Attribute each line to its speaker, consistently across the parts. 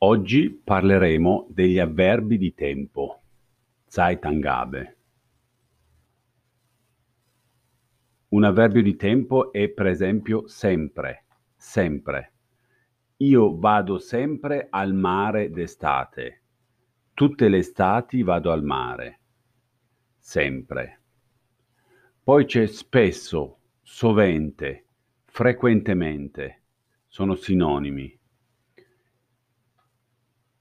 Speaker 1: Oggi parleremo degli avverbi di tempo (Zeitangabe). Un avverbio di tempo è per esempio sempre, sempre. Io vado sempre al mare d'estate. Tutte le estati vado al mare. Sempre. Poi c'è spesso, sovente, frequentemente. Sono sinonimi.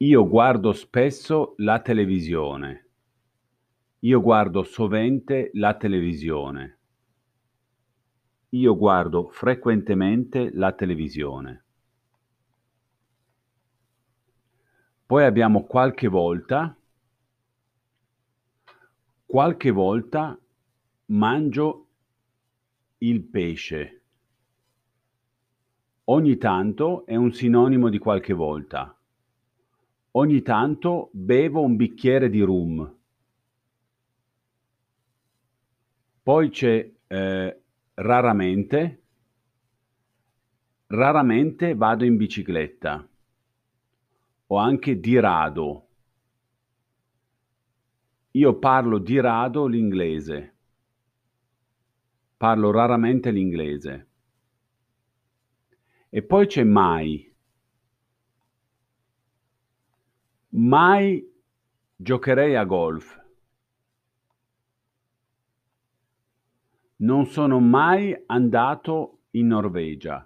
Speaker 1: Io guardo spesso la televisione. Io guardo sovente la televisione. Io guardo frequentemente la televisione. Poi abbiamo qualche volta. Qualche volta mangio il pesce. Ogni tanto è un sinonimo di qualche volta. Ogni tanto bevo un bicchiere di rum. Poi c'è eh, raramente. Raramente vado in bicicletta. O anche di rado. Io parlo di rado l'inglese. Parlo raramente l'inglese. E poi c'è mai. Mai giocherei a golf. Non sono mai andato in Norvegia.